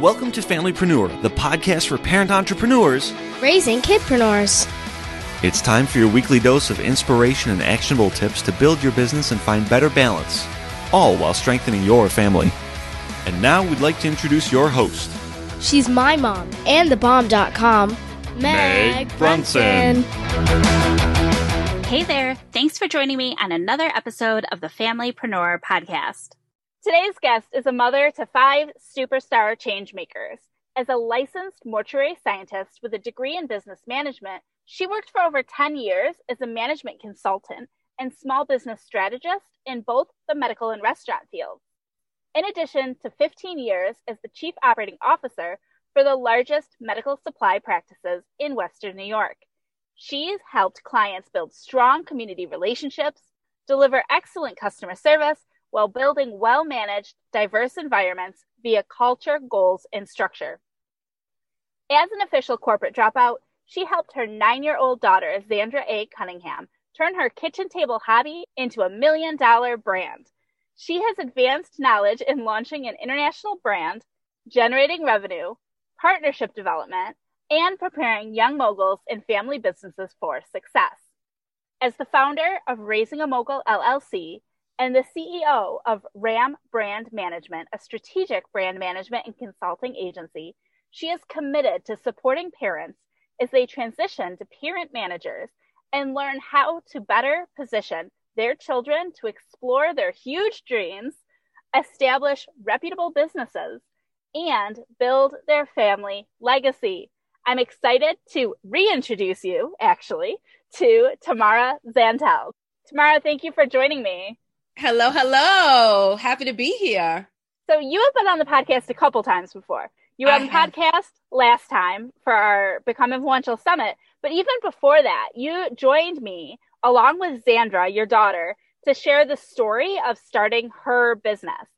Welcome to Familypreneur, the podcast for parent entrepreneurs raising kidpreneurs. It's time for your weekly dose of inspiration and actionable tips to build your business and find better balance, all while strengthening your family. And now we'd like to introduce your host. She's my mom and thebomb.com, Meg Brunson. Hey there. Thanks for joining me on another episode of the Familypreneur podcast. Today's guest is a mother to five superstar changemakers. As a licensed mortuary scientist with a degree in business management, she worked for over 10 years as a management consultant and small business strategist in both the medical and restaurant fields. In addition to 15 years as the chief operating officer for the largest medical supply practices in Western New York. She's helped clients build strong community relationships, deliver excellent customer service, while building well managed, diverse environments via culture, goals, and structure. As an official corporate dropout, she helped her nine year old daughter, Zandra A. Cunningham, turn her kitchen table hobby into a million dollar brand. She has advanced knowledge in launching an international brand, generating revenue, partnership development, and preparing young moguls and family businesses for success. As the founder of Raising a Mogul LLC, and the CEO of RAM Brand Management, a strategic brand management and consulting agency. She is committed to supporting parents as they transition to parent managers and learn how to better position their children to explore their huge dreams, establish reputable businesses, and build their family legacy. I'm excited to reintroduce you, actually, to Tamara Zantell. Tamara, thank you for joining me. Hello, hello. Happy to be here. So you have been on the podcast a couple times before. You were on the podcast last time for our Become Influential Summit, but even before that, you joined me along with Zandra, your daughter, to share the story of starting her business.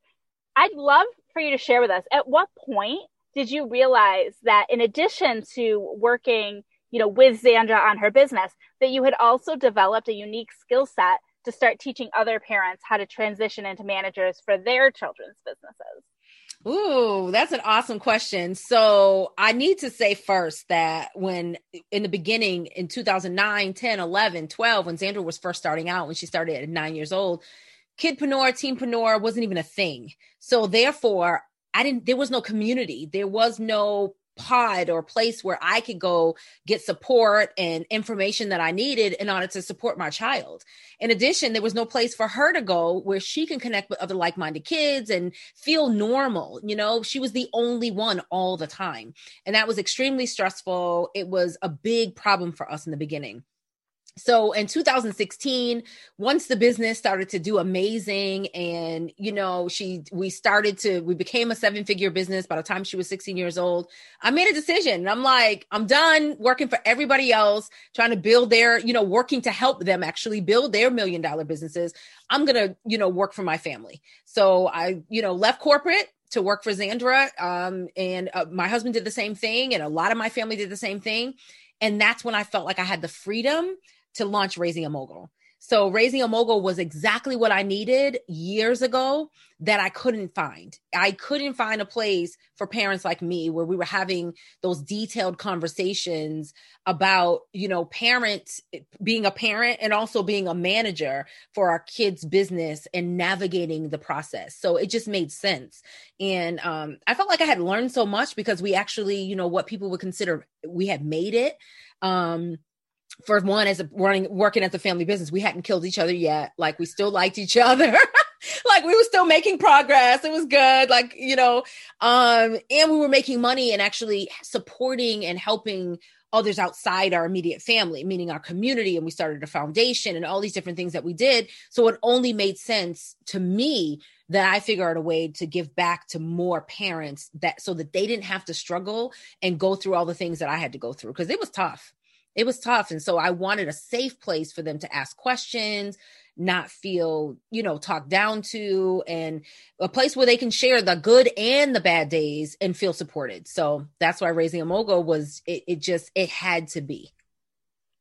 I'd love for you to share with us at what point did you realize that in addition to working, you know, with Zandra on her business, that you had also developed a unique skill set to start teaching other parents how to transition into managers for their children's businesses? Ooh, that's an awesome question. So, I need to say first that when in the beginning in 2009, 10, 11, 12, when Zandra was first starting out, when she started at nine years old, kidpreneur, teenpreneur wasn't even a thing. So, therefore, I didn't, there was no community. There was no pod or place where I could go get support and information that I needed in order to support my child. In addition, there was no place for her to go where she can connect with other like minded kids and feel normal. You know, she was the only one all the time. And that was extremely stressful. It was a big problem for us in the beginning so in 2016 once the business started to do amazing and you know she we started to we became a seven figure business by the time she was 16 years old i made a decision i'm like i'm done working for everybody else trying to build their you know working to help them actually build their million dollar businesses i'm gonna you know work for my family so i you know left corporate to work for Zandra. Um, and uh, my husband did the same thing, and a lot of my family did the same thing. And that's when I felt like I had the freedom to launch Raising a Mogul. So Raising a Mogul was exactly what I needed years ago that I couldn't find. I couldn't find a place for parents like me where we were having those detailed conversations about, you know, parents being a parent and also being a manager for our kids' business and navigating the process. So it just made sense. And um, I felt like I had learned so much because we actually, you know, what people would consider we had made it. Um, for one as a running working as a family business we hadn't killed each other yet like we still liked each other like we were still making progress. It was good. Like, you know, um, and we were making money and actually supporting and helping others outside our immediate family, meaning our community. And we started a foundation and all these different things that we did. So it only made sense to me that I figure out a way to give back to more parents that so that they didn't have to struggle and go through all the things that I had to go through because it was tough. It was tough. And so I wanted a safe place for them to ask questions, not feel, you know, talked down to, and a place where they can share the good and the bad days and feel supported. So that's why Raising a Mogul was, it, it just, it had to be.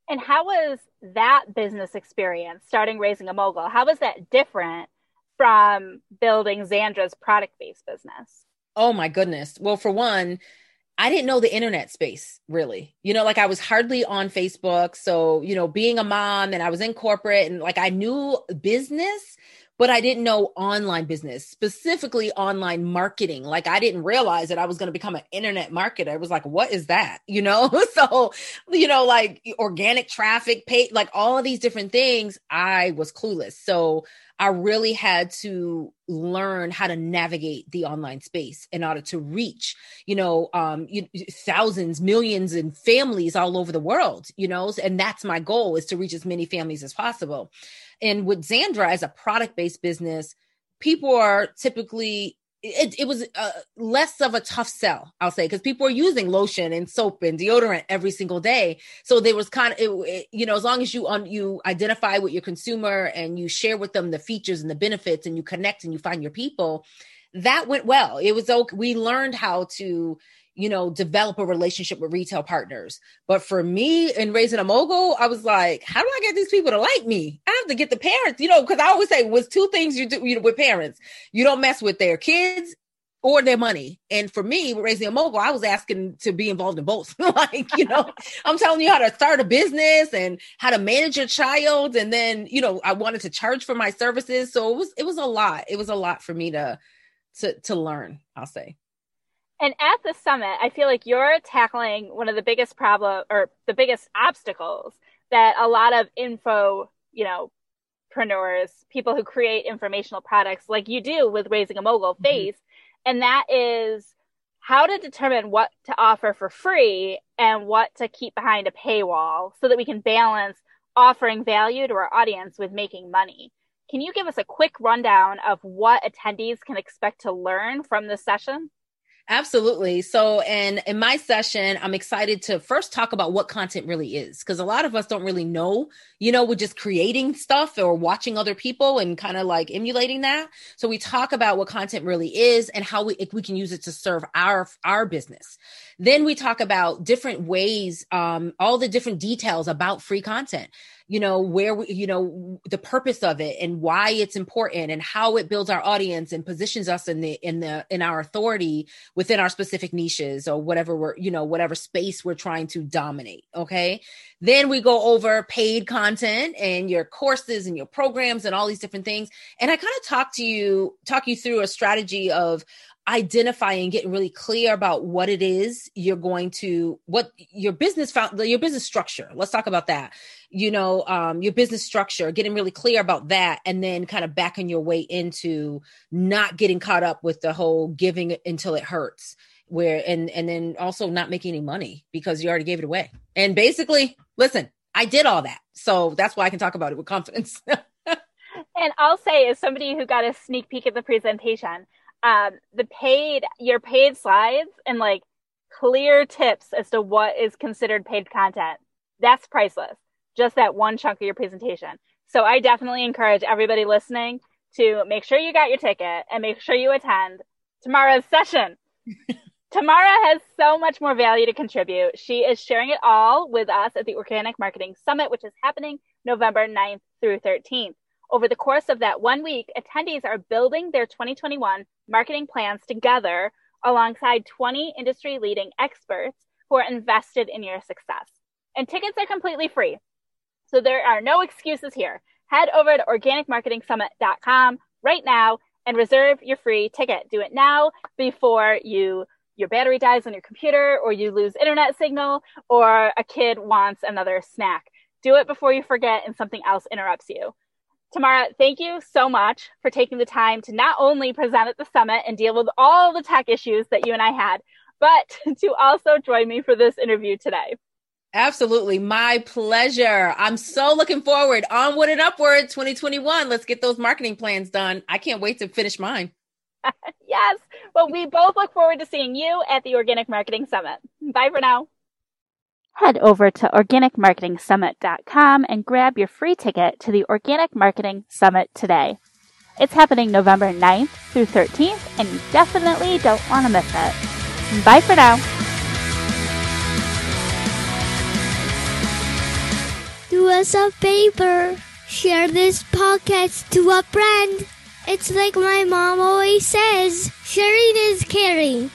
And how was that business experience starting Raising a Mogul? How was that different from building Zandra's product based business? Oh my goodness. Well, for one, I didn't know the internet space really. You know, like I was hardly on Facebook. So, you know, being a mom and I was in corporate and like I knew business, but I didn't know online business, specifically online marketing. Like I didn't realize that I was going to become an internet marketer. I was like, what is that? You know? so, you know, like organic traffic, pay, like all of these different things, I was clueless. So I really had to learn how to navigate the online space in order to reach, you know, um, you, thousands, millions, and families all over the world. You know, and that's my goal is to reach as many families as possible. And with Zandra as a product based business, people are typically it, it was uh, less of a tough sell, I'll say, because people are using lotion and soap and deodorant every single day. So there was kind of, it, it, you know, as long as you um, you identify with your consumer and you share with them the features and the benefits, and you connect and you find your people, that went well. It was okay. We learned how to, you know, develop a relationship with retail partners. But for me in raising a mogul, I was like, how do I get these people to like me? I have to get the parents, you know, because I always say was two things you do you know, with parents. You don't mess with their kids or their money. And for me, raising a mogul, I was asking to be involved in both. like, you know, I'm telling you how to start a business and how to manage a child. And then, you know, I wanted to charge for my services. So it was it was a lot. It was a lot for me to to to learn, I'll say. And at the summit, I feel like you're tackling one of the biggest problem or the biggest obstacles that a lot of info, you know, preneurs, people who create informational products like you do with raising a mogul mm-hmm. face. And that is how to determine what to offer for free and what to keep behind a paywall so that we can balance offering value to our audience with making money. Can you give us a quick rundown of what attendees can expect to learn from this session? Absolutely. So, and in my session, I'm excited to first talk about what content really is because a lot of us don't really know, you know, we're just creating stuff or watching other people and kind of like emulating that. So we talk about what content really is and how we, we can use it to serve our, our business. Then we talk about different ways, um, all the different details about free content you know where we, you know the purpose of it and why it's important and how it builds our audience and positions us in the in the in our authority within our specific niches or whatever we're you know whatever space we're trying to dominate okay? Then we go over paid content and your courses and your programs and all these different things. And i kind of talk to you talk you through a strategy of identifying getting really clear about what it is you're going to what your business found your business structure let's talk about that. You know um, your business structure getting really clear about that and then kind of backing your way into not getting caught up with the whole giving until it hurts where and and then also not making any money because you already gave it away. And basically listen i did all that. So that's why i can talk about it with confidence. And i'll say as somebody who got a sneak peek at the presentation um, the paid your paid slides and like clear tips as to what is considered paid content. That's priceless. Just that one chunk of your presentation. So I definitely encourage everybody listening to make sure you got your ticket and make sure you attend tomorrow's session. Tamara has so much more value to contribute. She is sharing it all with us at the Organic Marketing Summit, which is happening November 9th through 13th. Over the course of that one week, attendees are building their 2021 marketing plans together alongside 20 industry leading experts who are invested in your success. And tickets are completely free. So there are no excuses here. Head over to organicmarketingsummit.com right now and reserve your free ticket. Do it now before you your battery dies on your computer or you lose internet signal or a kid wants another snack. Do it before you forget and something else interrupts you. Tamara, thank you so much for taking the time to not only present at the summit and deal with all the tech issues that you and I had, but to also join me for this interview today. Absolutely. My pleasure. I'm so looking forward. Onward and upward 2021. Let's get those marketing plans done. I can't wait to finish mine. yes. Well, we both look forward to seeing you at the Organic Marketing Summit. Bye for now. Head over to organicmarketingsummit.com and grab your free ticket to the Organic Marketing Summit today. It's happening November 9th through 13th, and you definitely don't want to miss it. Bye for now. Do us a favor. Share this podcast to a friend. It's like my mom always says sharing is caring.